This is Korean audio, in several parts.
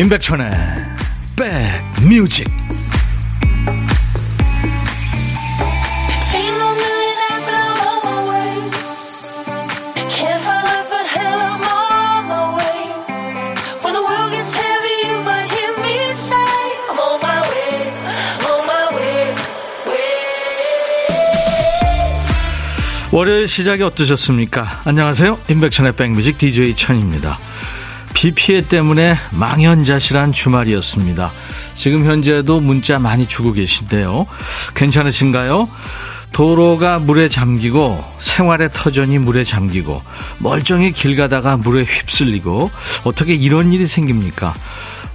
임백천의 백뮤직 월요일 시작이 어떠셨습니까? 안녕하세요. 임백천의 백뮤직 DJ 천입니다. 비 피해 때문에 망연자실한 주말이었습니다. 지금 현재도 문자 많이 주고 계신데요. 괜찮으신가요? 도로가 물에 잠기고 생활의 터전이 물에 잠기고 멀쩡히 길 가다가 물에 휩쓸리고 어떻게 이런 일이 생깁니까?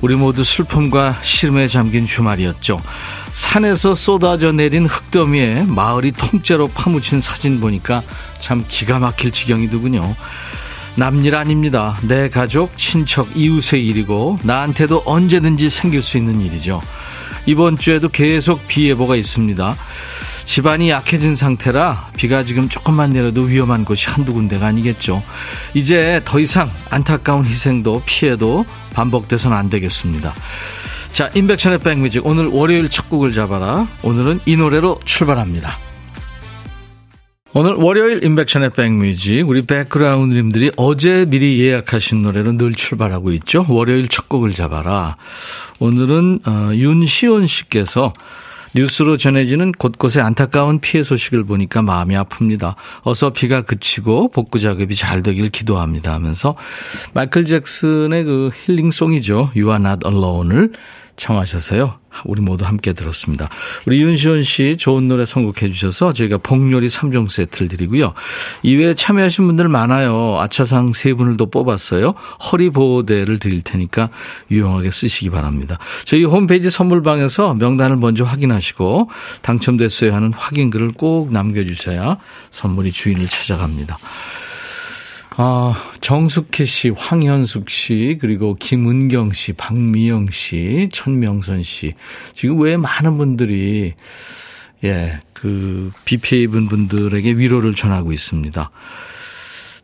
우리 모두 슬픔과 시름에 잠긴 주말이었죠. 산에서 쏟아져 내린 흙더미에 마을이 통째로 파묻힌 사진 보니까 참 기가 막힐 지경이더군요. 남일 아닙니다. 내 가족, 친척, 이웃의 일이고 나한테도 언제든지 생길 수 있는 일이죠. 이번 주에도 계속 비 예보가 있습니다. 집안이 약해진 상태라 비가 지금 조금만 내려도 위험한 곳이 한두 군데가 아니겠죠. 이제 더 이상 안타까운 희생도 피해도 반복돼서는 안 되겠습니다. 자, 인백션의 백뮤직 오늘 월요일 첫 곡을 잡아라. 오늘은 이 노래로 출발합니다. 오늘 월요일 인백션의 백뮤직 우리 백그라운드님들이 어제 미리 예약하신 노래로 늘 출발하고 있죠. 월요일 첫 곡을 잡아라. 오늘은 어, 윤시온 씨께서 뉴스로 전해지는 곳곳의 안타까운 피해 소식을 보니까 마음이 아픕니다. 어서 비가 그치고 복구 작업이 잘 되길 기도합니다 하면서 마이클 잭슨의 그 힐링송이죠. You are not alone을 청하셔서요. 우리 모두 함께 들었습니다. 우리 윤시원 씨 좋은 노래 선곡해 주셔서 저희가 복요리 3종 세트를 드리고요. 이외에 참여하신 분들 많아요. 아차상 세 분을 더 뽑았어요. 허리 보호대를 드릴 테니까 유용하게 쓰시기 바랍니다. 저희 홈페이지 선물방에서 명단을 먼저 확인하시고 당첨됐어요 하는 확인글을 꼭 남겨주셔야 선물이 주인을 찾아갑니다. 아, 정숙희 씨, 황현숙 씨, 그리고 김은경 씨, 박미영 씨, 천명선 씨. 지금 왜 많은 분들이, 예, 그, 비 피해 입은 분들에게 위로를 전하고 있습니다.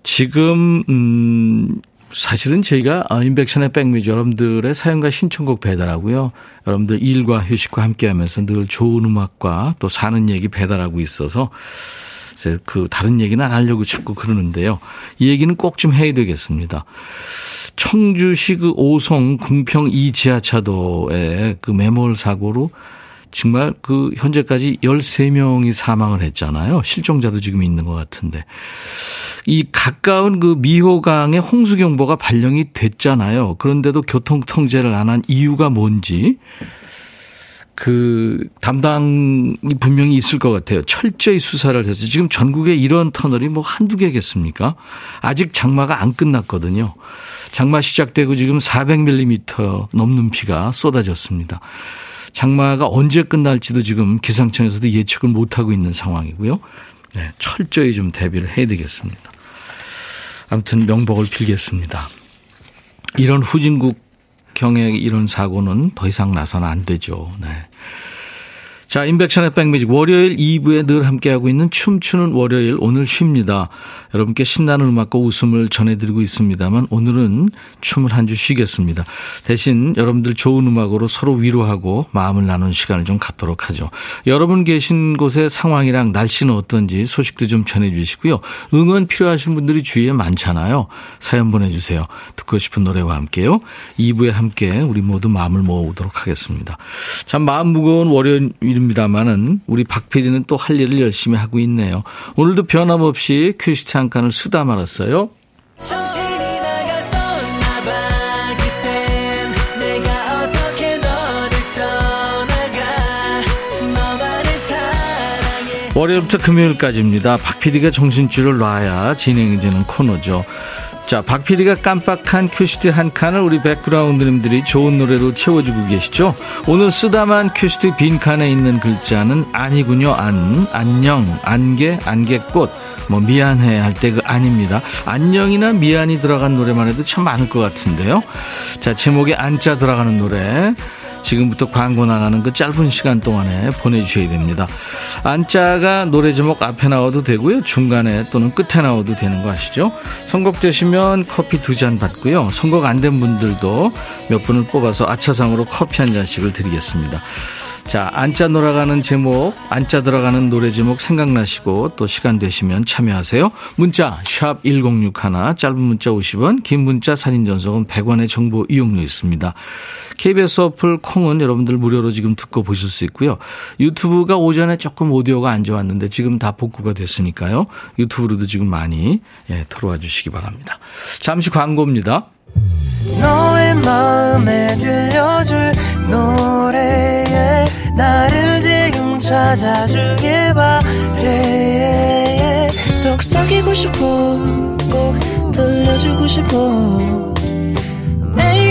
지금, 음, 사실은 저희가 인백션의 백미지 여러분들의 사연과 신청곡 배달하고요. 여러분들 일과 휴식과 함께 하면서 늘 좋은 음악과 또 사는 얘기 배달하고 있어서 글쎄 그 다른 얘기는 안 하려고 자꾸 그러는데요. 이 얘기는 꼭 좀 해야 되겠습니다. 청주시 그 오송 궁평 이 지하차도의 그 매몰 사고로 정말 그 현재까지 13명이 사망을 했잖아요. 실종자도 지금 있는 것 같은데. 이 가까운 그 미호강에 홍수경보가 발령이 됐잖아요. 그런데도 교통 통제를 안 한 이유가 뭔지 그 담당이 분명히 있을 것 같아요. 철저히 수사를 해서 지금 전국에 이런 터널이 뭐 한두 개겠습니까? 아직 장마가 안 끝났거든요. 장마 시작되고 지금 400mm 넘는 비가 쏟아졌습니다. 장마가 언제 끝날지도 지금 기상청에서도 예측을 못하고 있는 상황이고요. 네, 철저히 좀 대비를 해야 되겠습니다. 아무튼 명복을 빌겠습니다. 이런 후진국 경의 이런 사고는 더 이상 나서는 안 되죠. 네. 자, 인백션의 백뮤직 월요일 2부에 늘 함께하고 있는 춤추는 월요일 오늘 쉽니다. 여러분께 신나는 음악과 웃음을 전해드리고 있습니다만 오늘은 춤을 한 주 쉬겠습니다. 대신 여러분들 좋은 음악으로 서로 위로하고 마음을 나눈 시간을 좀 갖도록 하죠. 여러분 계신 곳의 상황이랑 날씨는 어떤지 소식도 좀 전해주시고요. 응원 필요하신 분들이 주위에 많잖아요. 사연 보내주세요. 듣고 싶은 노래와 함께요. 2부에 함께 우리 모두 마음을 모으도록 하겠습니다. 참 마음 무거운 월요일 일입니다만은 우리 박 PD는 또 할 일을 열심히 하고 있네요. 오늘도 변함없이 큐시트 한 칸을 쓰다 말았어요. 월요일부터 금요일까지입니다. 박 PD가 정신줄을 놔야 진행이 되는 코너죠. 자, 박 PD가 깜빡한 큐시트 한 칸을 우리 백그라운드님들이 좋은 노래로 채워주고 계시죠? 오늘 쓰다만 큐시트 빈 칸에 있는 글자는 아니군요, 안. 안녕, 안개, 안개꽃. 뭐, 미안해 할 때 그 아닙니다. 안녕이나 미안이 들어간 노래만 해도 참 많을 것 같은데요. 자, 제목에 안자 들어가는 노래. 지금부터 광고 나가는 그 짧은 시간 동안에 보내주셔야 됩니다. 안자가 노래 제목 앞에 나와도 되고요. 중간에 또는 끝에 나와도 되는 거 아시죠? 선곡되시면 커피 두 잔 받고요. 선곡 안 된 분들도 몇 분을 뽑아서 아차상으로 커피 한 잔씩을 드리겠습니다. 자, 안짜 돌아가는 제목, 안짜 들어가는 노래 제목 생각나시고 또 시간 되시면 참여하세요. 문자 샵 1061, 짧은 문자 50원, 긴 문자 사진 전송은 100원의 정보 이용료 있습니다. KBS 어플 콩은 여러분들 무료로 지금 듣고 보실 수 있고요. 유튜브가 오전에 조금 오디오가 안 좋았는데 지금 다 복구가 됐으니까요. 유튜브로도 지금 많이 예, 들어와 주시기 바랍니다. 잠시 광고입니다. 너의 마음에 들려줄 노래에 나를 지금 찾아주길 바래 속삭이고 싶어 꼭 들려주고 싶어 매우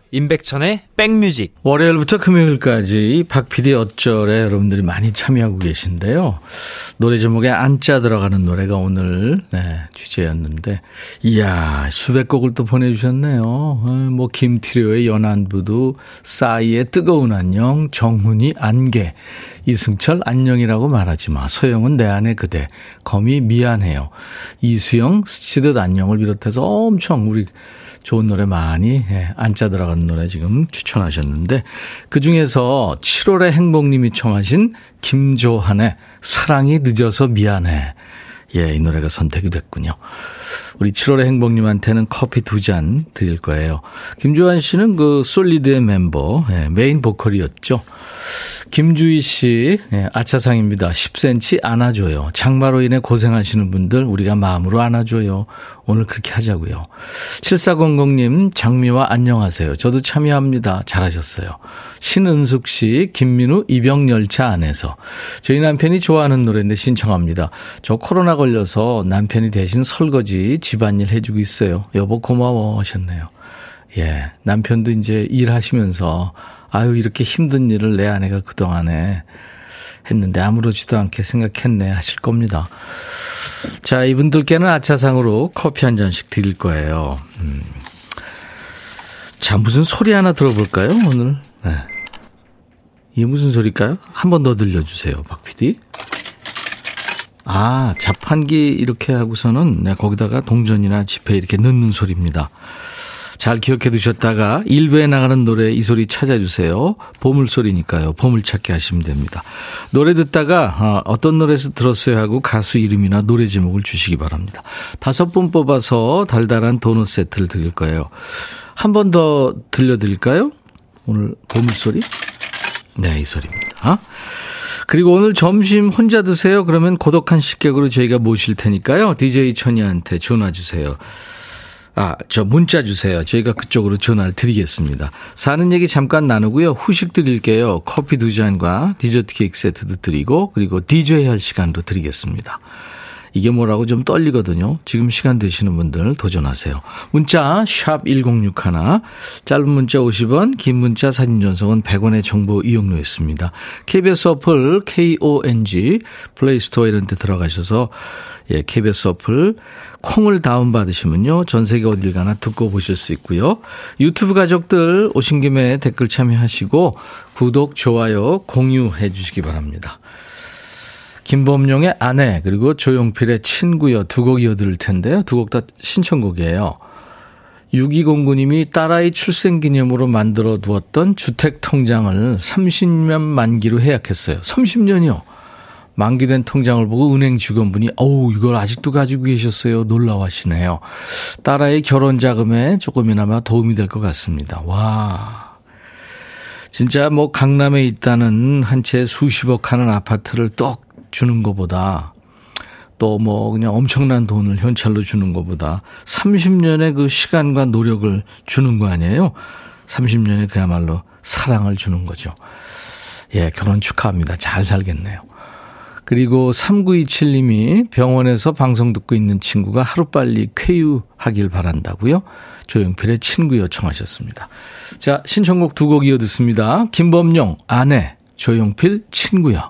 임백천의 백뮤직 월요일부터 금요일까지 박PD 어쩔에 여러분들이 많이 참여하고 계신데요. 노래 제목에 안자 들어가는 노래가 오늘 네, 주제였는데 이야 수백 곡을 또 보내주셨네요. 어, 뭐 김티료의 연안부두 싸이의 뜨거운 안녕 정훈이 안개 이승철 안녕이라고 말하지 마 서영은 내 안에 그대 거미 미안해요 이수영 스치듯 안녕을 비롯해서 엄청 우리 좋은 노래 많이 예, 안 자 들어간 노래 지금 추천하셨는데 그중에서 7월의 행복님이 청하신 김조한의 사랑이 늦어서 미안해. 예, 이 노래가 선택이 됐군요. 우리 7월의 행복님한테는 커피 두 잔 드릴 거예요. 김조한 씨는 그 솔리드의 멤버, 예, 메인 보컬이었죠. 김주희 씨, 예, 아차상입니다. 10cm 안아줘요. 장마로 인해 고생하시는 분들 우리가 마음으로 안아줘요. 오늘 그렇게 하자고요. 7400님, 장미와 안녕하세요. 저도 참여합니다. 잘하셨어요. 신은숙 씨, 김민우 입영열차 안에서. 저희 남편이 좋아하는 노래인데 신청합니다. 저 코로나 걸려서 남편이 대신 설거지, 집안일 해주고 있어요. 여보 고마워 하셨네요. 예, 남편도 이제 일하시면서 아유, 이렇게 힘든 일을 내 아내가 그동안에 했는데 아무렇지도 않게 생각했네 하실 겁니다. 자, 이분들께는 아차상으로 커피 한 잔씩 드릴 거예요. 음. 자, 무슨 소리 하나 들어볼까요, 오늘? 네. 이게 무슨 소리일까요? 한 번 더 들려주세요, 박 PD. 아, 자판기 이렇게 하고서는 네, 거기다가 동전이나 지폐 이렇게 넣는 소리입니다. 잘 기억해 두셨다가 일부에 나가는 노래 이 소리 찾아주세요. 보물소리니까요. 보물찾기 하시면 됩니다. 노래 듣다가 어, 어떤 노래에서 들었어요 하고 가수 이름이나 노래 제목을 주시기 바랍니다. 다섯 분 뽑아서 달달한 도넛 세트를 드릴 거예요. 한 번 더 들려드릴까요? 오늘 보물소리? 네, 이 소리입니다. 그리고 오늘 점심 혼자 드세요? 그러면 고독한 식객으로 저희가 모실 테니까요. DJ 천이한테 전화 주세요. 아, 저 문자 주세요. 저희가 그쪽으로 전화를 드리겠습니다. 사는 얘기 잠깐 나누고요. 후식 드릴게요. 커피 두 잔과 디저트 케이크 세트도 드리고 그리고 DJ 할 시간도 드리겠습니다. 이게 뭐라고 좀 떨리거든요. 지금 시간 되시는 분들 도전하세요. 문자 1061, 짧은 문자 50원, 긴 문자 사진 전송은 100원의 정보 이용료 있습니다. KBS 어플 KONG 플레이스토어 이런 데 들어가셔서 예, KBS 어플 콩을 다운받으시면요. 전 세계 어딜 가나 듣고 보실 수 있고요. 유튜브 가족들 오신 김에 댓글 참여하시고 구독, 좋아요, 공유해 주시기 바랍니다. 김범용의 아내 그리고 조용필의 친구여 두 곡 이어들을 텐데요. 두 곡 다 신청곡이에요. 6209님이 딸아이 출생기념으로 만들어 두었던 주택통장을 30년 만기로 해약했어요. 30년이요. 만기된 통장을 보고 은행 직원분이 어우 이걸 아직도 가지고 계셨어요. 놀라워하시네요. 딸아이 결혼 자금에 조금이나마 도움이 될 것 같습니다. 와. 진짜 뭐 강남에 있다는 한 채 수십억 하는 아파트를 떡 주는 것보다 또 뭐 그냥 엄청난 돈을 현찰로 주는 것보다 30년의 그 시간과 노력을 주는 거 아니에요? 30년의 그야말로 사랑을 주는 거죠. 예, 결혼 축하합니다. 잘 살겠네요. 그리고 3927님이 병원에서 방송 듣고 있는 친구가 하루빨리 쾌유하길 바란다고요. 조용필의 친구 요청하셨습니다. 자, 신청곡 두 곡 이어 듣습니다. 김범용, 아내, 조용필, 친구요.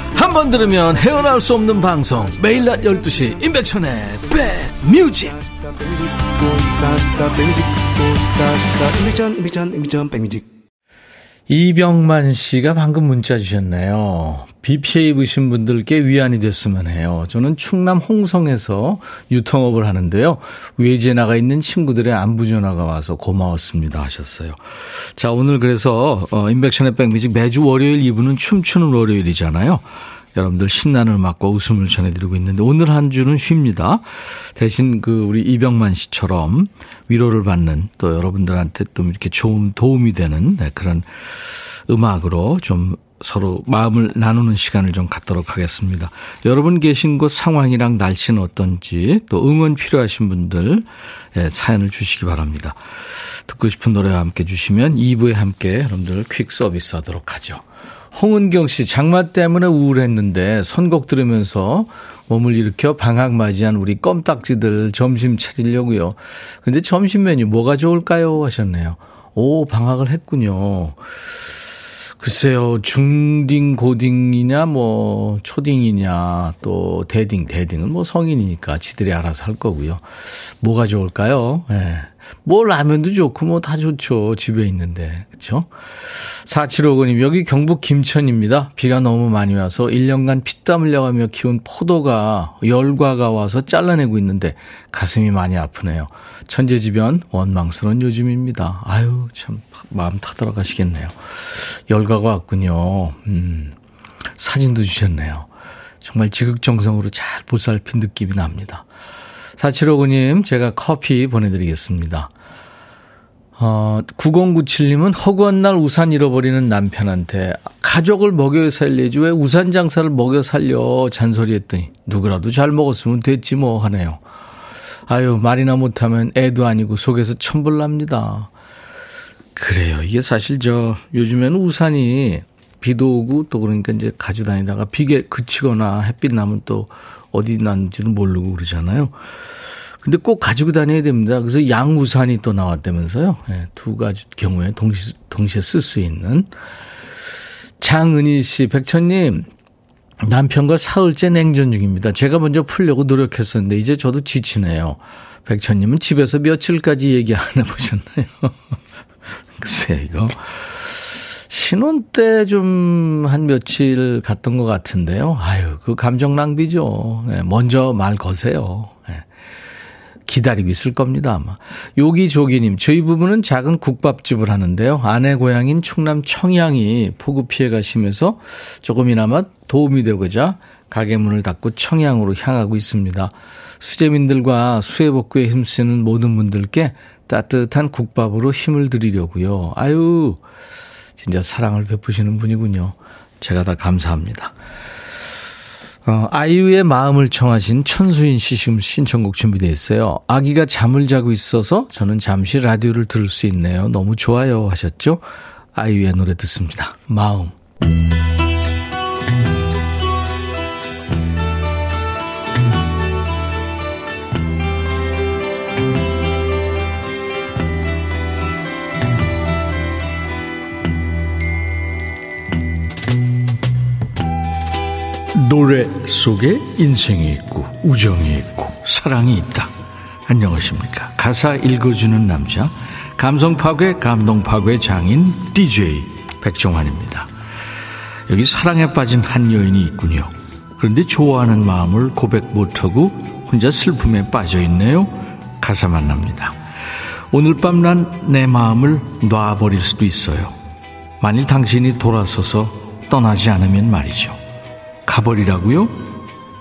한 번 들으면 헤어나올 수 없는 방송 매일 낮 12시 임백천의 백뮤직 이병만 씨가 방금 문자 주셨네요. 비 피해 입으신 분들께 위안이 됐으면 해요. 저는 충남 홍성에서 유통업을 하는데요. 외지에 나가 있는 친구들의 안부 전화가 와서 고마웠습니다 하셨어요. 자, 오늘 그래서 어, 인백션의 백뮤직 매주 월요일 2부는 춤추는 월요일이잖아요. 여러분들 신나는 음악과 웃음을 전해드리고 있는데 오늘 한 주는 쉽니다. 대신 그 우리 이병만 씨처럼 위로를 받는 또 여러분들한테 또 이렇게 좋은 도움이 되는 네, 그런 음악으로 좀 서로 마음을 나누는 시간을 좀 갖도록 하겠습니다. 여러분 계신 곳 상황이랑 날씨는 어떤지 또 응원 필요하신 분들 예, 사연을 주시기 바랍니다. 듣고 싶은 노래와 함께 주시면 2부에 함께 여러분들 퀵 서비스 하도록 하죠. 홍은경 씨, 장마 때문에 우울했는데 선곡 들으면서 몸을 일으켜 방학 맞이한 우리 껌딱지들 점심 차리려고요. 근데 점심 메뉴 뭐가 좋을까요? 하셨네요. 오, 방학을 했군요. 글쎄요, 중딩, 고딩이냐, 뭐, 초딩이냐, 또, 대딩, 대딩은 뭐 성인이니까 지들이 알아서 할 거고요. 뭐가 좋을까요? 예. 네. 뭐 라면도 좋고 뭐 다 좋죠. 집에 있는데. 그렇죠? 4759님 여기 경북 김천입니다. 비가 너무 많이 와서 1년간 피땀 흘려가며 키운 포도가 열과가 와서 잘라내고 있는데 가슴이 많이 아프네요. 천재지변 원망스러운 요즘입니다. 아유 참 마음 타들어가시겠네요. 열과가 왔군요. 음, 사진도 주셨네요. 정말 지극정성으로 잘 보살핀 느낌이 납니다. 4759님, 제가 커피 보내드리겠습니다. 어, 9097님은 허구한 날 우산 잃어버리는 남편한테 가족을 먹여 살려지 왜 우산 장사를 먹여 살려 잔소리 했더니 누구라도 잘 먹었으면 됐지 뭐 하네요. 아유 말이나 못하면 애도 아니고 속에서 천불납니다. 그래요. 이게 사실 저 요즘에는 우산이 비도 오고 또 그러니까 이제 가지고 다니다가 비게 그치거나 햇빛 나면 또 어디 난지는 모르고 그러잖아요. 근데 꼭 가지고 다녀야 됩니다. 그래서 양우산이 또 나왔다면서요. 네, 두 가지 경우에 동시, 동시에 쓸 수 있는. 장은희 씨, 백천님, 남편과 사흘째 냉전 중입니다. 제가 먼저 풀려고 노력했었는데, 이제 저도 지치네요. 백천님은 집에서 며칠까지 얘기 안 해보셨나요? 글쎄, 이거. 신혼 때 좀 한 며칠 갔던 것 같은데요. 아유, 그 감정 낭비죠. 네, 먼저 말 거세요. 네. 기다리고 있을 겁니다, 아마. 요기조기님, 저희 부부는 작은 국밥집을 하는데요. 아내 고향인 충남 청양이 폭우 피해가 심해서 조금이나마 도움이 되고자 가게 문을 닫고 청양으로 향하고 있습니다. 수재민들과 수해복구에 힘쓰는 모든 분들께 따뜻한 국밥으로 힘을 드리려고요. 아유, 진짜 사랑을 베푸시는 분이군요. 제가 다 감사합니다. 어, 아이유의 마음을 청하신 천수인 씨 지금 신청곡 준비되어 있어요. 아기가 잠을 자고 있어서 저는 잠시 라디오를 들을 수 있네요. 너무 좋아요 하셨죠? 아이유의 노래 듣습니다. 마음. 노래 속에 인생이 있고 우정이 있고 사랑이 있다. 안녕하십니까. 가사 읽어주는 남자 감성 파괴 감동 파괴 장인 DJ 백종환입니다. 여기 사랑에 빠진 한 여인이 있군요. 그런데 좋아하는 마음을 고백 못하고 혼자 슬픔에 빠져 있네요. 가사 만 납니다. 오늘 밤 난 내 마음을 놔버릴 수도 있어요. 만일 당신이 돌아서서 떠나지 않으면 말이죠. 가버리라고요?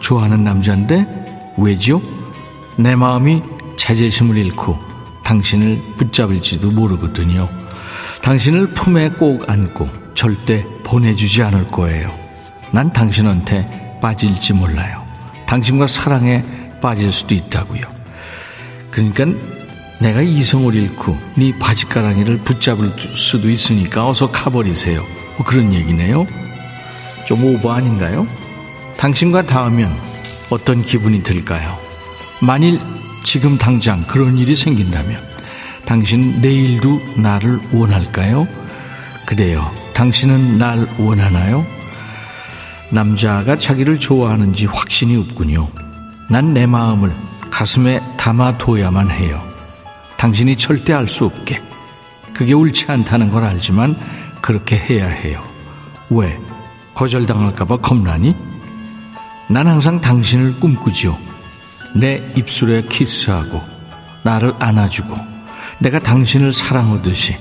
좋아하는 남자인데 왜죠? 내 마음이 자제심을 잃고 당신을 붙잡을지도 모르거든요. 당신을 품에 꼭 안고 절대 보내주지 않을 거예요. 난 당신한테 빠질지 몰라요. 당신과 사랑에 빠질 수도 있다고요. 그러니까 내가 이성을 잃고 네 바지가랑이를 붙잡을 수도 있으니까 어서 가버리세요. 뭐 그런 얘기네요. 좀 오버 아닌가요? 당신과 닿으면 어떤 기분이 들까요? 만일 지금 당장 그런 일이 생긴다면 당신 내일도 나를 원할까요? 그래요. 당신은 날 원하나요? 남자가 자기를 좋아하는지 확신이 없군요. 난 내 마음을 가슴에 담아둬야만 해요. 당신이 절대 알 수 없게. 그게 옳지 않다는 걸 알지만 그렇게 해야 해요. 왜? 거절당할까봐 겁나니? 난 항상 당신을 꿈꾸지요. 내 입술에 키스하고, 나를 안아주고, 내가 당신을 사랑하듯이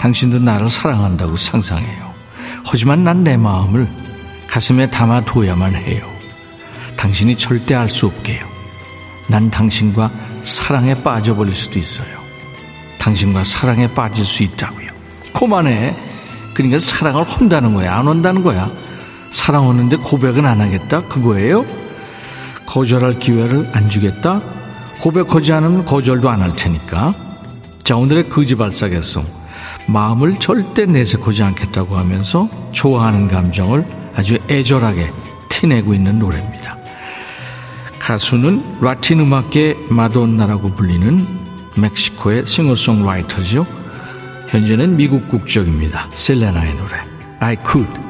당신도 나를 사랑한다고 상상해요. 하지만 난 내 마음을 가슴에 담아둬야만 해요. 당신이 절대 알 수 없게요. 난 당신과 사랑에 빠져버릴 수도 있어요. 당신과 사랑에 빠질 수 있다고요. 그만해. 그러니까 사랑을 혼다는 거야. 안 온다는 거야. 사랑 오는데 고백은 안 하겠다? 그거예요? 거절할 기회를 안 주겠다? 고백하지 않으면 거절도 안 할 테니까. 자, 오늘의 거지 발사겠송. 마음을 절대 내색하지 않겠다고 하면서 좋아하는 감정을 아주 애절하게 티내고 있는 노래입니다. 가수는 라틴 음악계 마돈나라고 불리는 멕시코의 싱어송라이터죠. 현재는 미국 국적입니다. 셀레나의 노래 I Could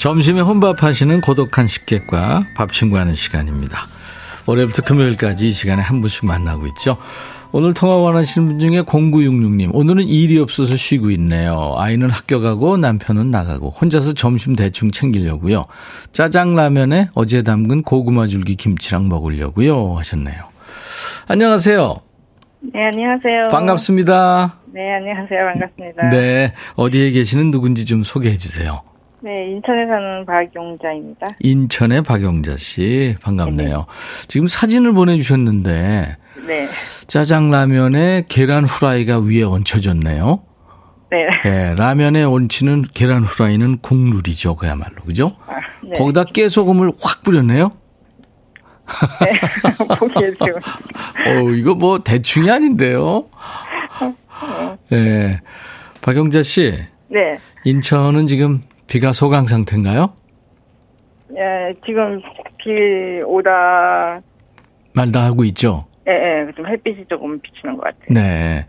점심에 혼밥 하시는 고독한 식객과 밥 친구하는 시간입니다. 월요일부터 금요일까지 이 시간에 한 분씩 만나고 있죠. 오늘 통화 원하시는 분 중에 0966님, 오늘은 일이 없어서 쉬고 있네요. 아이는 학교 가고 남편은 나가고 혼자서 점심 대충 챙기려고요. 짜장라면에 어제 담근 고구마 줄기 김치랑 먹으려고요. 하셨네요. 안녕하세요. 네, 안녕하세요. 반갑습니다. 네, 안녕하세요. 반갑습니다. 네, 어디에 계시는 누군지 좀 소개해 주세요. 네, 인천에 사는 박용자입니다. 인천의 박용자 씨, 반갑네요. 네. 지금 사진을 보내주셨는데, 네. 짜장라면에 계란 후라이가 위에 얹혀졌네요. 네. 네. 라면에 얹히는 계란 후라이는 국룰이죠, 그야말로. 그죠? 아, 네. 거기다 깨소금을 확 뿌렸네요. 네. 보기에. 어, 이거 뭐 대충이 아닌데요. 네. 박영자 씨. 네. 인천은 지금 비가 소강 상태인가요? 예, 지금 비 오다 말다 하고 있죠. 예, 예, 좀 햇빛이 조금 비치는 것 같아요. 네.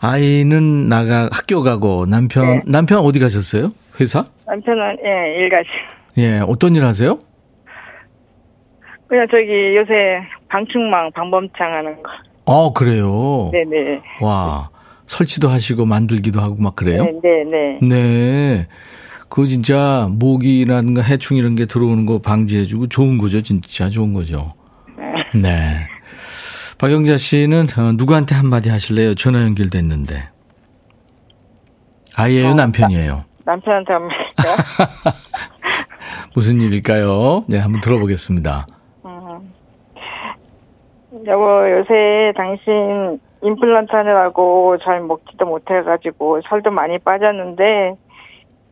아이는 나가 학교 가고 남편 네. 남편 어디 가셨어요? 회사? 남편은 예, 일 가시. 예, 어떤 일 하세요? 그냥 저기 요새 방충망 방범창 하는 거. 어, 그래요. 네, 네. 와. 설치도 하시고 만들기도 하고 막 그래요? 네, 네, 네. 네. 그 진짜 모기라든가 해충 이런 게 들어오는 거 방지해주고 좋은 거죠, 진짜 좋은 거죠. 네. 네. 박영자 씨는 어, 누구한테 한마디 하실래요? 전화 연결됐는데. 아이예요, 어, 남편이에요? 나, 남편한테 한마디. 무슨 일일까요? 네, 한번 들어보겠습니다. 음. 여보, 요새 당신 임플란트 하느라고 잘 먹지도 못해가지고 살도 많이 빠졌는데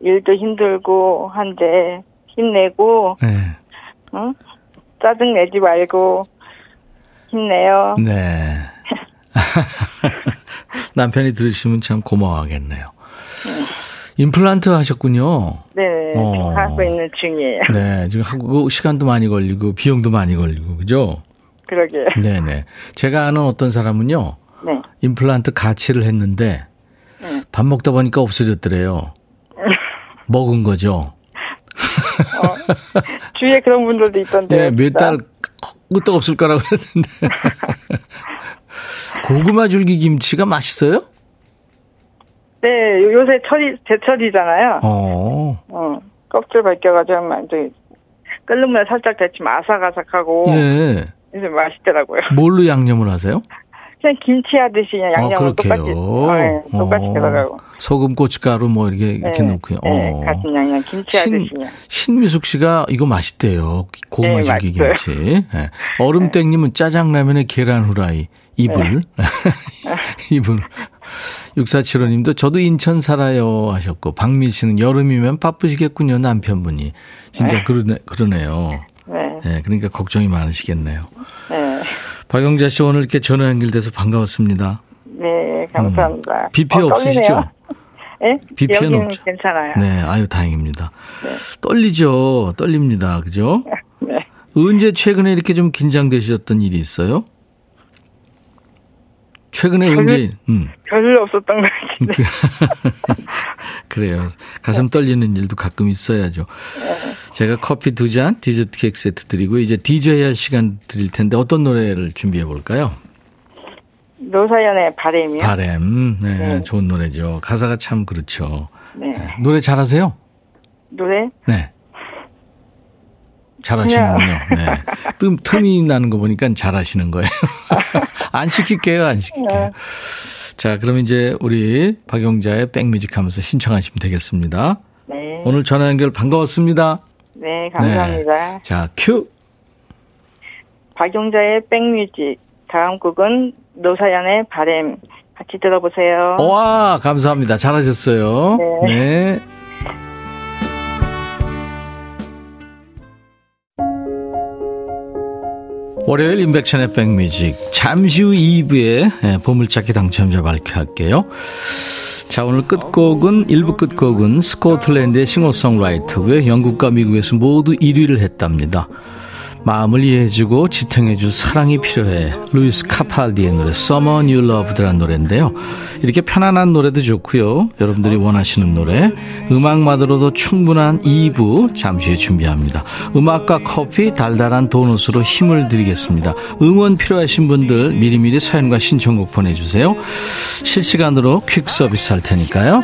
일도 힘들고 한데 힘내고 네. 응? 짜증 내지 말고 힘내요. 네. 남편이 들으시면 참 고마워하겠네요. 네. 임플란트 하셨군요. 네, 어. 하고 있는 중이에요. 네, 지금 하고 시간도 많이 걸리고 비용도 많이 걸리고 그죠? 그러게요. 네 네. 제가 아는 어떤 사람은요. 네. 임플란트 가치를 했는데 네. 밥 먹다 보니까 없어졌더래요. 먹은 거죠. 어, 주위에 그런 분들도 있던데. 네, 몇달 끄떡 없을 거라고 했는데. 고구마 줄기 김치가 맛있어요? 네, 요새 철이, 제철이잖아요. 어. 어, 껍질 벗겨가지고 이제 끓는 물에 살짝 데치면 아삭아삭하고. 예. 이제 맛있더라고요. 뭘로 양념을 하세요? 그냥 김치 하듯이 그냥 아, 양념을 똑같이, 어, 네, 똑같이 어. 들어가고. 소금, 고춧가루 뭐 이렇게, 이렇게 네, 넣고요. 네, 어. 같은 양념 김치 신, 하듯이 그냥. 신미숙 씨가 이거 맛있대요. 고구마 네, 줄기 맛있어요. 김치. 네. 얼음땡님은 짜장라면에 계란 후라이. 이불. 네. 이불. 6475님도 저도 인천 살아요 하셨고, 박미 씨는 여름이면 바쁘시겠군요, 남편분이. 진짜 네. 그러네, 그러네요. 네, 네, 그러니까 걱정이 많으시겠네요. 네, 박영자 씨 오늘 이렇게 전화 연결돼서 반가웠습니다. 네, 감사합니다. 비 피해 어, 없으시죠? 예? 비 피해는 없죠. 괜찮아요. 네, 아유, 다행입니다. 떨리죠. 떨립니다. 그죠? 네. 언제 최근에 이렇게 좀 긴장되셨던 일이 있어요? 최근에 별로- 언제, 음, 없었던 것 같은데. 그래요. 가슴 떨리는 일도 가끔 있어야죠. 제가 커피 두 잔, 디저트 케이크 세트 드리고, 이제 DJ 할 시간 드릴 텐데, 어떤 노래를 준비해 볼까요? 노사연의 바램이요? 바램. 네, 네. 좋은 노래죠. 가사가 참 그렇죠. 네. 네, 노래 잘하세요? 노래? 네. 잘하시는군요. 네. 뜸, 틈이 나는 거 보니까 잘하시는 거예요. 안 시킬게요, 안 시킬게요. 자, 그럼 이제 우리 박영자의 백뮤직 하면서 신청하시면 되겠습니다. 네. 오늘 전화 연결 반가웠습니다. 네, 감사합니다. 네. 자, 큐. 박용자의 백뮤직. 다음 곡은 노사연의 바램. 같이 들어보세요. 와, 감사합니다. 잘하셨어요. 네. 네. 월요일 인백션의 백뮤직 잠시 후 2부에 보물찾기 당첨자 발표할게요. 자 오늘 끝곡은 1부 끝곡은 스코틀랜드의 싱어송라이터고요. 영국과 미국에서 모두 1위를 했답니다. 마음을 이해해주고 지탱해줄 사랑이 필요해. 루이스 카팔디의 노래 Someone You Loved라는 노래인데요. 이렇게 편안한 노래도 좋고요. 여러분들이 원하시는 노래 음악만으로도 충분한 2부 잠시 후에 준비합니다. 음악과 커피 달달한 도넛으로 힘을 드리겠습니다. 응원 필요하신 분들 미리미리 사연과 신청곡 보내주세요. 실시간으로 퀵 서비스 할 테니까요.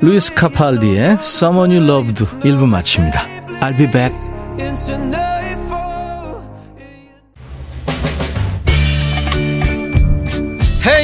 루이스 카팔디의 Someone You Loved 1부 마칩니다. I'll be back.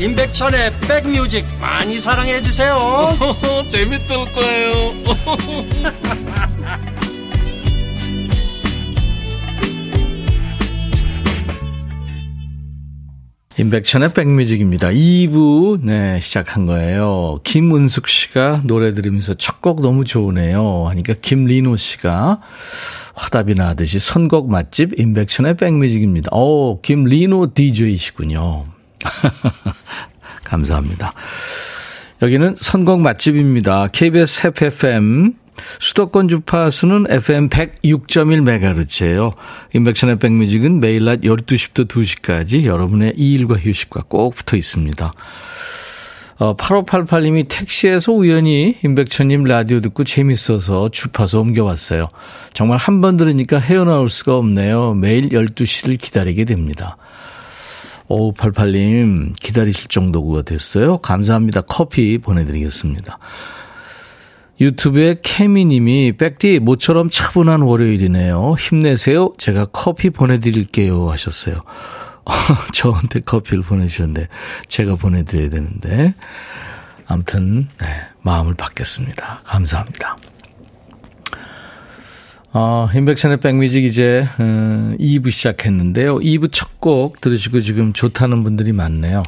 임백천의 백뮤직 많이 사랑해 주세요 재밌을 거예요 임백천의 백뮤직입니다. 2부, 네, 시작한 거예요. 김은숙 씨가 노래 들으면서 첫 곡 너무 좋으네요. 하니까 김리노 씨가 화답이 나듯이 선곡 맛집 임백천의 백뮤직입니다. 오, 김리노 DJ시군요. 감사합니다. 여기는 선곡 맛집입니다. KBS FFM 수도권 주파수는 FM 106.1MHz예요. 인백션의 백뮤직은 매일 낮 12시부터 2시까지 여러분의 일과 휴식과 꼭 붙어 있습니다. 어, 8588님이 택시에서 우연히 임백천님 라디오 듣고 재밌어서 주파수 옮겨왔어요. 정말 한 번 들으니까 헤어나올 수가 없네요. 매일 12시를 기다리게 됩니다. 오, 88님, 기다리실 정도가 됐어요. 감사합니다. 커피 보내드리겠습니다. 유튜브에 케미님이 백디 모처럼 차분한 월요일이네요. 힘내세요. 제가 커피 보내드릴게요 하셨어요. 저한테 커피를 보내주셨는데 제가 보내드려야 되는데 아무튼 네, 마음을 받겠습니다. 감사합니다. 어, 인백션의 백뮤직 이제 음, 2부 시작했는데요. 2부 첫 곡 들으시고 지금 좋다는 분들이 많네요.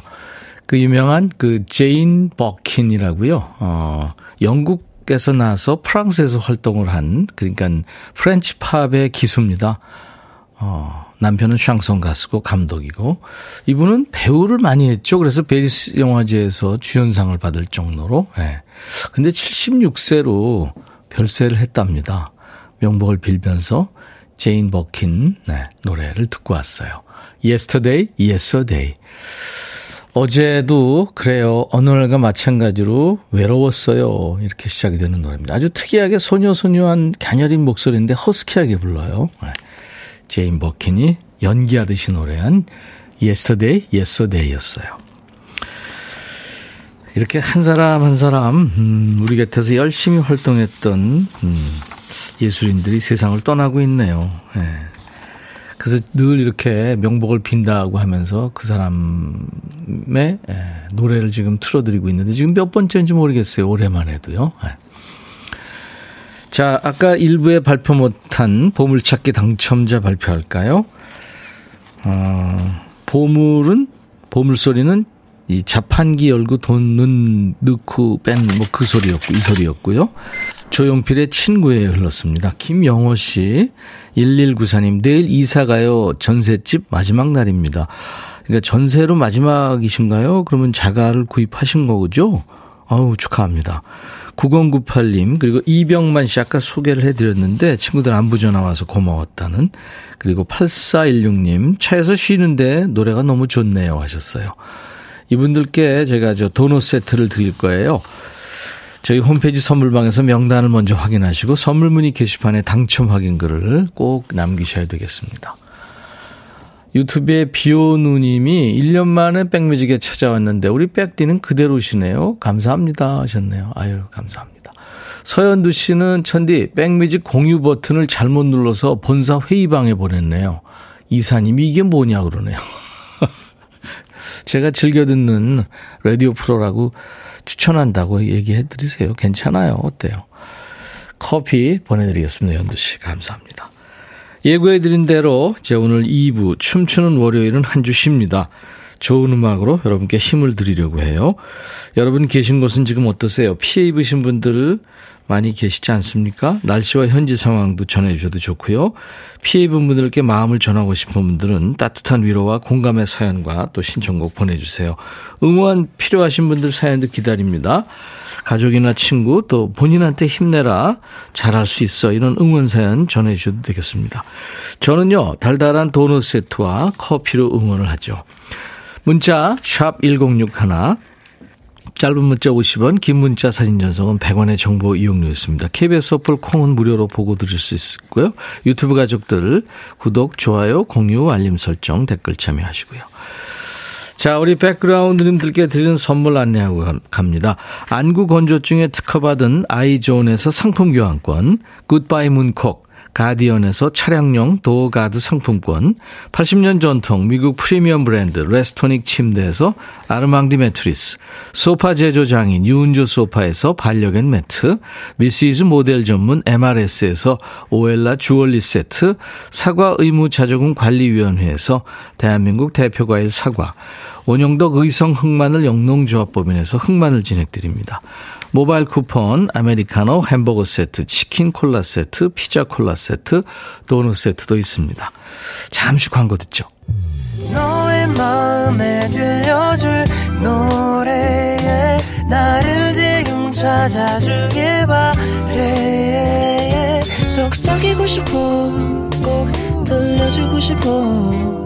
그 유명한 그 제인 버킨이라고요. 어, 영국에서 나서 프랑스에서 활동을 한 그러니까 French 팝의 기수입니다. 어, 남편은 샹송 가수고 감독이고 이분은 배우를 많이 했죠. 그래서 베니스 영화제에서 주연상을 받을 정도로. 예. 근데 76세로 별세를 했답니다. 명복을 빌면서 제인 버킨 네, 노래를 듣고 왔어요. Yesterday Yes a Day. 어제도 그래요. 어느 날과 마찬가지로 외로웠어요. 이렇게 시작이 되는 노래입니다. 아주 특이하게 소녀소녀한 가녀린 목소리인데 허스키하게 불러요. 네. 제인 버킨이 연기하듯이 노래한 Yesterday Yes a Day였어요. 이렇게 한 사람 한 사람 음, 우리 곁에서 열심히 활동했던 음, 예술인들이 세상을 떠나고 있네요. 네. 그래서 늘 이렇게 명복을 빈다고 하면서 그 사람의 예, 노래를 지금 틀어드리고 있는데 지금 몇 번째인지 모르겠어요. 올해만 해도요. 예. 자, 아까 일부에 발표 못한 보물찾기 당첨자 발표할까요? 어, 보물은, 보물소리는 이 자판기 열고 돈 넣고 뺀 뭐 그 소리였고, 이 소리였고요. 조용필의 친구에 흘렀습니다. 김영호 씨, 1194님, 내일 이사 가요. 전셋집 마지막 날입니다. 그러니까 전세로 마지막이신가요? 그러면 자가를 구입하신 거죠? 아우, 축하합니다. 9098님, 그리고 이병만 씨 아까 소개를 해드렸는데 친구들 안부 전화 와서 고마웠다는. 그리고 8416님, 차에서 쉬는데 노래가 너무 좋네요 하셨어요. 이분들께 제가 저 도넛 세트를 드릴 거예요. 저희 홈페이지 선물방에서 명단을 먼저 확인하시고 선물 문의 게시판에 당첨 확인 글을 꼭 남기셔야 되겠습니다. 유튜브에 비오누님이 1년 만에 백뮤직에 찾아왔는데 우리 백디는 그대로시네요. 감사합니다 하셨네요. 아유 감사합니다. 서현두 씨는 천디 백뮤직 공유 버튼을 잘못 눌러서 본사 회의방에 보냈네요. 이사님이 이게 뭐냐 그러네요. 제가 즐겨 듣는 라디오 프로라고 추천한다고 얘기해 드리세요. 괜찮아요. 어때요? 커피 보내드리겠습니다. 연두 씨. 감사합니다. 예고해 드린 대로 제 오늘 2부 춤추는 월요일은 한 주 쉽니다. 좋은 음악으로 여러분께 힘을 드리려고 해요. 여러분 계신 곳은 지금 어떠세요? 피해 입으신 분들 많이 계시지 않습니까? 날씨와 현지 상황도 전해주셔도 좋고요. 피해 입은 분들께 마음을 전하고 싶은 분들은 따뜻한 위로와 공감의 사연과 또 신청곡 보내주세요. 응원 필요하신 분들 사연도 기다립니다. 가족이나 친구 또 본인한테 힘내라 잘할 수 있어 이런 응원 사연 전해주셔도 되겠습니다. 저는요 달달한 도넛 세트와 커피로 응원을 하죠. 문자 샵 1061, 짧은 문자 50원, 긴 문자 사진 전송은 100원의 정보 이용료였습니다. KBS 어플 콩은 무료로 보고 들을 수 있고요. 유튜브 가족들 구독, 좋아요, 공유, 알림 설정, 댓글 참여하시고요. 자, 우리 백그라운드님들께 드리는 선물 안내하고 갑니다. 안구 건조증에 특허받은 아이존에서 상품 교환권, 굿바이 문콕, 가디언에서 차량용 도어가드 상품권, 80년 전통 미국 프리미엄 브랜드 레스토닉 침대에서 아르망디 매트리스, 소파 제조장인 유운조 소파에서 반려견 매트, 미시즈 모델 전문 MRS에서 오엘라 주얼리 세트, 사과 의무 자조금 관리위원회에서 대한민국 대표과일 사과, 원영덕 의성 흑마늘 영농조합법인에서 흑마늘 진행드립니다. 모바일 쿠폰, 아메리카노 햄버거 세트, 치킨 콜라 세트, 피자 콜라 세트, 도넛 세트도 있습니다. 잠시 광고 듣죠. 너의 마음에 들려줄 노래에 나를 지금 찾아주길 바래 속삭이고 싶어 꼭 들려주고 싶어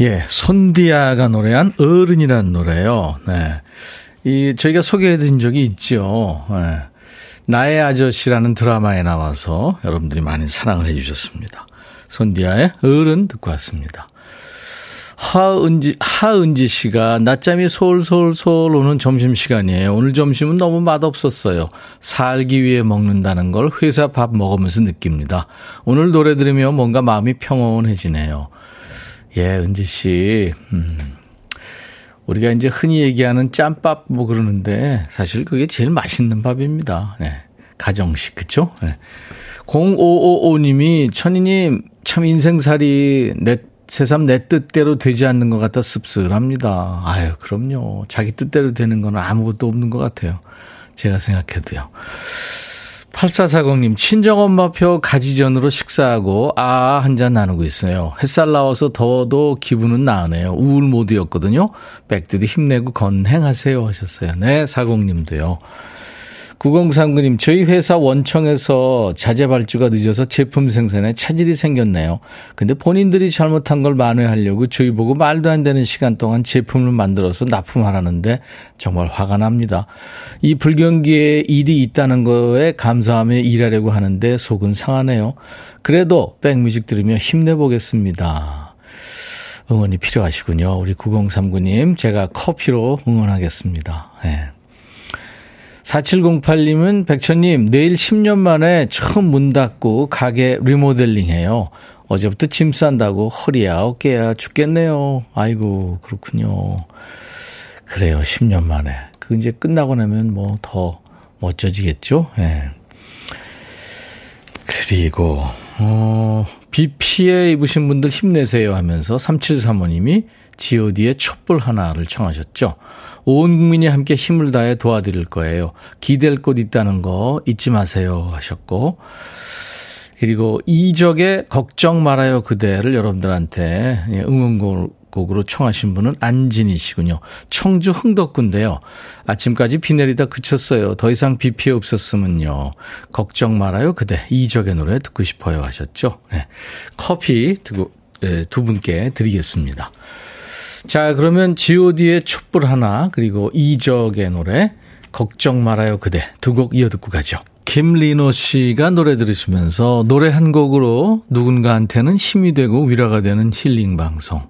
예, 손디아가 노래한 어른이라는 노래요. 네. 이 저희가 소개해드린 적이 있죠. 네. 나의 아저씨라는 드라마에 나와서 여러분들이 많이 사랑을 해주셨습니다. 손디아의 어른 듣고 왔습니다. 하은지, 하은지 씨가 낮잠이 솔솔솔 오는 점심시간이에요. 오늘 점심은 너무 맛없었어요. 살기 위해 먹는다는 걸 회사 밥 먹으면서 느낍니다. 오늘 노래 들으면 뭔가 마음이 평온해지네요. 예, 은지 씨. 음. 우리가 이제 흔히 얘기하는 짬밥 뭐 그러는데 사실 그게 제일 맛있는 밥입니다. 네. 가정식, 그쵸? 네. 0555님이 천희님 참 인생살이 내 새삼 내 뜻대로 되지 않는 것 같아 씁쓸합니다. 아유, 그럼요. 자기 뜻대로 되는 건 아무것도 없는 것 같아요. 제가 생각해도요. 8440님, 친정엄마표 가지전으로 식사하고 아 한 잔 나누고 있어요. 햇살 나와서 더워도 기분은 나으네요. 우울 모드였거든요. 백두도 힘내고 건행하세요 하셨어요. 네, 사공님도요. 9039님, 저희 회사 원청에서 자재 발주가 늦어서 제품 생산에 차질이 생겼네요. 근데 본인들이 잘못한 걸 만회하려고 저희 보고 말도 안 되는 시간 동안 제품을 만들어서 납품하라는데 정말 화가 납니다. 이 불경기에 일이 있다는 거에 감사하며 일하려고 하는데 속은 상하네요. 그래도 백뮤직 들으며 힘내보겠습니다. 응원이 필요하시군요. 우리 9039님, 제가 커피로 응원하겠습니다. 네. 4708님은 백천님, 내일 10년 만에 처음 문 닫고 가게 리모델링 해요. 어제부터 짐 싼다고 허리야, 어깨야 죽겠네요. 아이고, 그렇군요. 그래요, 10년 만에. 그 이제 끝나고 나면 뭐 더 멋져지겠죠? 예. 네. 그리고, 어, 비 피해 입으신 분들 힘내세요 하면서 3735님이 god의 촛불 하나를 청하셨죠. 온 국민이 함께 힘을 다해 도와드릴 거예요. 기댈 곳 있다는 거 잊지 마세요 하셨고 그리고 이적의 걱정 말아요 그대를 여러분들한테 응원곡으로 청하신 분은 안진희 씨군요. 청주 흥덕군데요. 아침까지 비 내리다 그쳤어요. 더 이상 비 피해 없었으면요. 걱정 말아요 그대 이적의 노래 듣고 싶어요 하셨죠. 네. 커피 두고, 네, 두 분께 드리겠습니다. 자, 그러면 god의 촛불 하나, 그리고 이적의 노래, 걱정 말아요 그대 두 곡 이어 듣고 가죠. 김리노 씨가 노래 들으시면서 노래 한 곡으로 누군가한테는 힘이 되고 위로가 되는 힐링 방송.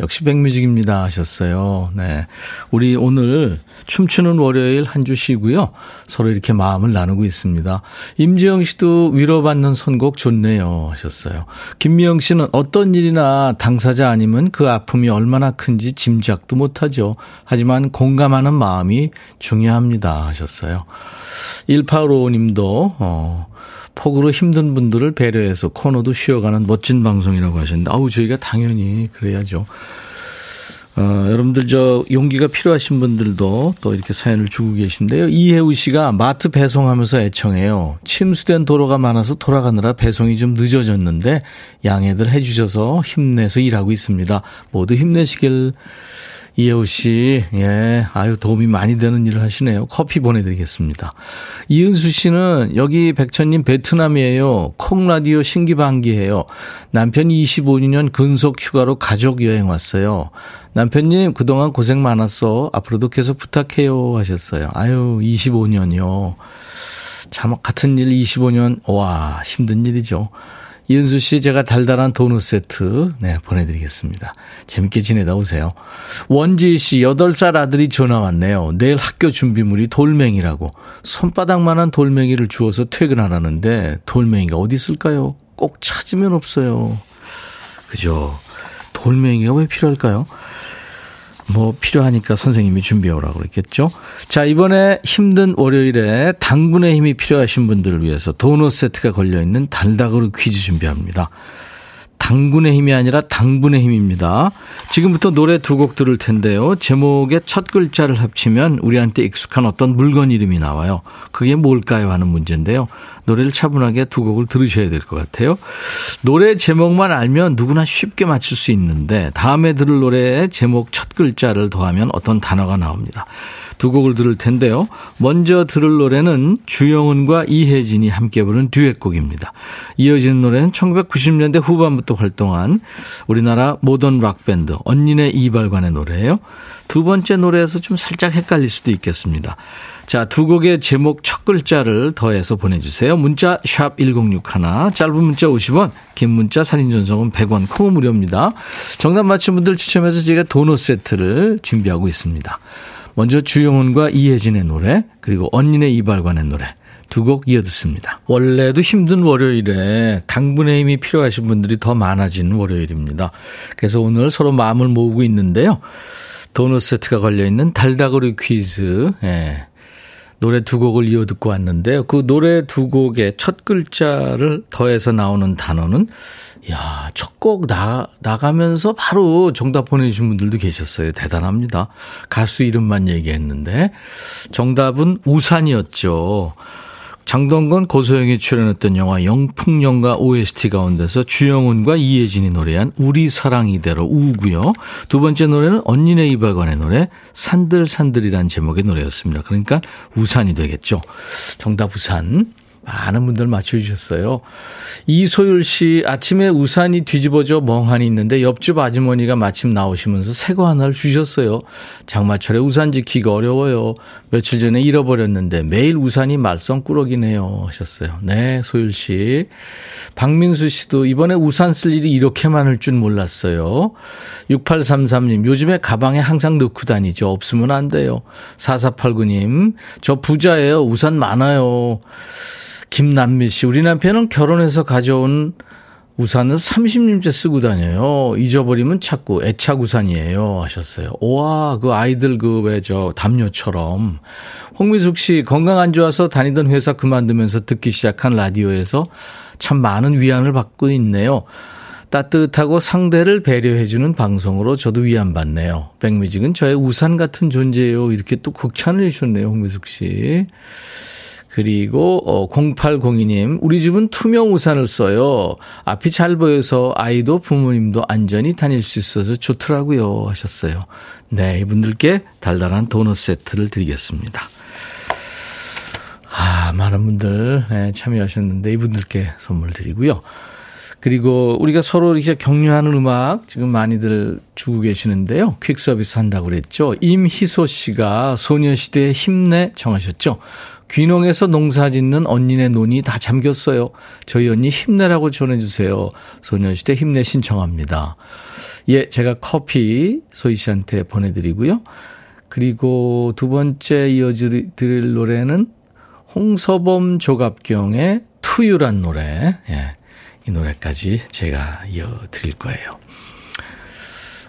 역시 백뮤직입니다 하셨어요. 네. 우리 오늘 춤추는 월요일 한 주 쉬고요. 서로 이렇게 마음을 나누고 있습니다. 임지영 씨도 위로받는 선곡 좋네요 하셨어요. 김미영 씨는 어떤 일이나 당사자 아니면 그 아픔이 얼마나 큰지 짐작도 못하죠. 하지만 공감하는 마음이 중요합니다 하셨어요. 1855님도 어 폭우로 힘든 분들을 배려해서 코너도 쉬어가는 멋진 방송이라고 하셨는데 아우 저희가 당연히 그래야죠. 어, 여러분들 저 용기가 필요하신 분들도 또 이렇게 사연을 주고 계신데요. 이혜우 씨가 마트 배송하면서 애청해요. 침수된 도로가 많아서 돌아가느라 배송이 좀 늦어졌는데 양해들 해주셔서 힘내서 일하고 있습니다. 모두 힘내시길 이혜우 씨, 예, 아유, 도움이 많이 되는 일을 하시네요. 커피 보내드리겠습니다. 이은수 씨는 여기 백천님 베트남이에요. 콩라디오 신기반기예요. 남편 25년 근속 휴가로 가족 여행 왔어요. 남편님, 그동안 고생 많았어. 앞으로도 계속 부탁해요. 하셨어요. 아유, 25년이요. 참, 같은 일 25년, 와, 힘든 일이죠. 이은수 씨, 제가 달달한 도넛 세트, 네, 보내드리겠습니다. 재밌게 지내다 오세요. 원지희 씨, 8살 아들이 전화 왔네요. 내일 학교 준비물이 돌멩이라고. 손바닥만한 돌멩이를 주어서 퇴근하라는데, 돌멩이가 어디 있을까요? 꼭 찾으면 없어요. 그죠? 돌멩이가 왜 필요할까요? 뭐 필요하니까 선생님이 준비해 오라고 그랬겠죠. 자, 이번에 힘든 월요일에 당분의 힘이 필요하신 분들을 위해서 도넛 세트가 걸려 있는 달다그로 퀴즈 준비합니다. 당분의 힘이 아니라 당분의 힘입니다. 지금부터 노래 두 곡 들을 텐데요. 제목의 첫 글자를 합치면 우리한테 익숙한 어떤 물건 이름이 나와요. 그게 뭘까요? 하는 문제인데요. 노래를 차분하게 두 곡을 들으셔야 될 것 같아요. 노래 제목만 알면 누구나 쉽게 맞출 수 있는데 다음에 들을 노래의 제목 첫 글자를 더하면 어떤 단어가 나옵니다. 두 곡을 들을 텐데요. 먼저 들을 노래는 주영은과 이혜진이 함께 부른 듀엣곡입니다. 이어지는 노래는 1990년대 후반부터 활동한 우리나라 모던 락밴드 언니네 이발관의 노래예요. 두 번째 노래에서 좀 살짝 헷갈릴 수도 있겠습니다. 자, 두 곡의 제목 첫 글자를 더해서 보내주세요. 문자 1061, 짧은 문자 50원, 긴 문자 사진 전송은 100원, 콩 무료입니다. 정답 맞힌 분들 추첨해서 제가 도넛 세트를 준비하고 있습니다. 먼저 주영훈과 이혜진의 노래, 그리고 언니네 이발관의 노래. 두 곡 이어 듣습니다. 원래도 힘든 월요일에 당분의 힘이 필요하신 분들이 더 많아지는 월요일입니다. 그래서 오늘 서로 마음을 모으고 있는데요. 도넛 세트가 걸려있는 달다구리 퀴즈. 예. 노래 두 곡을 이어 듣고 왔는데요. 그 노래 두 곡의 첫 글자를 더해서 나오는 단어는 야, 첫 곡 나, 나가면서 바로 정답 보내주신 분들도 계셨어요. 대단합니다. 가수 이름만 얘기했는데. 정답은 우산이었죠. 장동건 고소영이 출연했던 영화 영풍영가 OST 가운데서 주영훈과 이혜진이 노래한 우리 사랑 이대로 우고요. 두 번째 노래는 언니네 이발관의 노래 산들산들이란 제목의 노래였습니다. 그러니까 우산이 되겠죠. 정답 우산. 많은 분들 맞춰주셨어요. 이소율 씨, 아침에 우산이 뒤집어져 멍하니 있는데 옆집 아주머니가 마침 나오시면서 새 거 하나를 주셨어요. 장마철에 우산 지키기 어려워요. 며칠 전에 잃어버렸는데 매일 우산이 말썽꾸러기네요. 하셨어요. 네, 소율 씨. 박민수 씨도 이번에 우산 쓸 일이 이렇게 많을 줄 몰랐어요. 6833님, 요즘에 가방에 항상 넣고 다니죠. 없으면 안 돼요. 4489님, 저 부자예요. 우산 많아요. 김남미 씨, 우리 남편은 결혼해서 가져온 우산을 30년째 쓰고 다녀요. 잊어버리면 찾고 애착 우산이에요. 하셨어요. 와, 그 아이들 그 왜 저 담요처럼. 홍미숙 씨, 건강 안 좋아서 다니던 회사 그만두면서 듣기 시작한 라디오에서 참 많은 위안을 받고 있네요. 따뜻하고 상대를 배려해주는 방송으로 저도 위안받네요. 백뮤직은 저의 우산 같은 존재예요. 이렇게 또 극찬을 해주셨네요. 홍미숙 씨. 그리고 어 0802님, 우리 집은 투명 우산을 써요. 앞이 잘 보여서 아이도 부모님도 안전히 다닐 수 있어서 좋더라고요. 하셨어요. 네, 이분들께 달달한 도넛 세트를 드리겠습니다. 아, 많은 분들 네, 참여하셨는데 이분들께 선물 드리고요. 그리고 우리가 서로 이렇게 격려하는 음악 지금 많이들 주고 계시는데요. 퀵 서비스 한다고 그랬죠. 임희소 씨가 소녀시대에 힘내 정하셨죠. 귀농에서 농사 짓는 언니네 논이 다 잠겼어요. 저희 언니 힘내라고 전해주세요. 소녀시대 힘내 신청합니다. 예, 제가 커피 소희 씨한테 보내드리고요. 그리고 두 번째 이어드릴 노래는 홍서범 조갑경의 투유란 노래. 예, 이 노래까지 제가 이어드릴 거예요.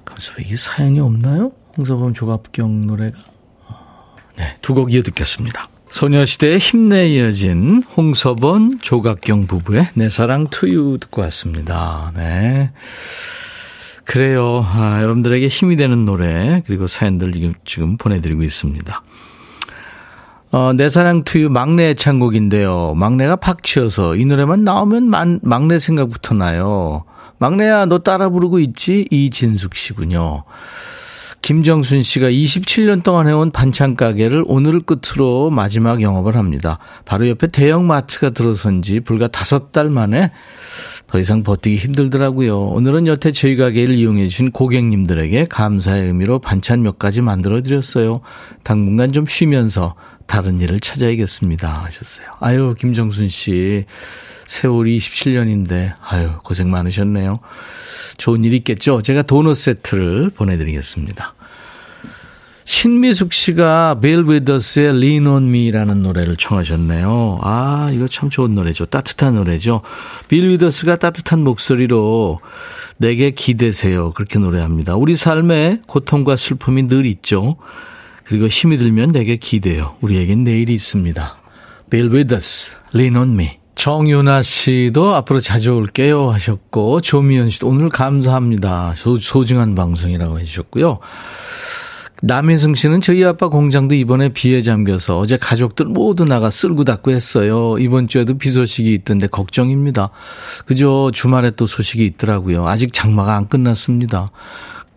그래서 이게 사연이 없나요? 홍서범 조갑경 노래가. 네, 두 곡 이어 듣겠습니다. 소녀시대의 힘내 이어진 홍서번, 조각경 부부의 내 사랑 투유 듣고 왔습니다. 네. 그래요. 아, 여러분들에게 힘이 되는 노래, 그리고 사연들 지금 보내드리고 있습니다. 어, 내 사랑 투유 막내 애창곡인데요. 막내가 박치여서 이 노래만 나오면 만, 막내 생각부터 나요. 막내야, 너 따라 부르고 있지? 이진숙 씨군요. 김정순 씨가 27년 동안 해온 반찬 가게를 오늘 끝으로 마지막 영업을 합니다. 바로 옆에 대형 마트가 들어선 지 불과 다섯 달 만에 더 이상 버티기 힘들더라고요. 오늘은 여태 저희 가게를 이용해 주신 고객님들에게 감사의 의미로 반찬 몇 가지 만들어 드렸어요. 당분간 좀 쉬면서 다른 일을 찾아야겠습니다. 하셨어요. 아유, 김정순 씨. 세월이 27년인데, 아유, 고생 많으셨네요. 좋은 일 있겠죠? 제가 도넛 세트를 보내드리겠습니다. 신미숙 씨가 빌 위더스의 Lean on Me라는 노래를 청하셨네요. 아, 이거 참 좋은 노래죠. 따뜻한 노래죠. 빌 위더스가 따뜻한 목소리로 내게 기대세요. 그렇게 노래합니다. 우리 삶에 고통과 슬픔이 늘 있죠. 그리고 힘이 들면 내게 기대요. 우리에겐 내일이 있습니다. 빌 위더스, Lean on Me. 정윤아 씨도 앞으로 자주 올게요 하셨고 조미연 씨도 오늘 감사합니다. 소, 소중한 방송이라고 해주셨고요. 남혜승 씨는 저희 아빠 공장도 이번에 비에 잠겨서 어제 가족들 모두 나가 쓸고 닦고 했어요. 이번 주에도 비 소식이 있던데 걱정입니다. 그저 주말에 또 소식이 있더라고요. 아직 장마가 안 끝났습니다.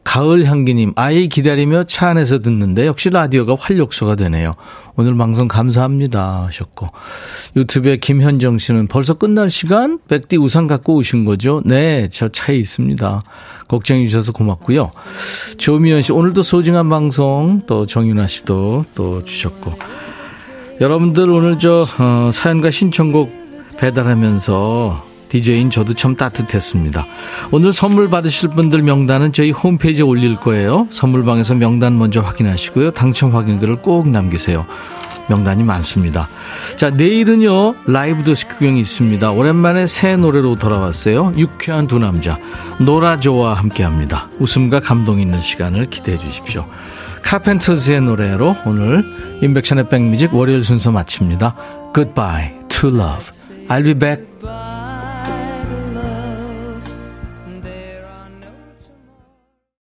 가을 향기님, 아이 기다리며 차 안에서 듣는데 역시 라디오가 활력소가 되네요. 오늘 방송 감사합니다 하셨고 유튜브에 김현정 씨는 벌써 끝날 시간? 백디 우산 갖고 오신 거죠? 네, 저 차에 있습니다. 걱정해 주셔서 고맙고요. 조미연 씨 오늘도 소중한 방송 또 정윤아 씨도 또 주셨고 여러분들 오늘 저 어, 사연과 신청곡 배달하면서 DJ인 저도 참 따뜻했습니다. 오늘 선물 받으실 분들 명단은 저희 홈페이지에 올릴 거예요. 선물방에서 명단 먼저 확인하시고요. 당첨 확인글을 꼭 남기세요. 명단이 많습니다. 자, 내일은요, 라이브 도시 구경이 있습니다. 오랜만에 새 노래로 돌아왔어요. 유쾌한 두 남자. 노라조와 함께 합니다. 웃음과 감동 있는 시간을 기대해 주십시오. 카펜터즈의 노래로 오늘 인백션의 백뮤직 월요일 순서 마칩니다. Goodbye to love. I'll be back.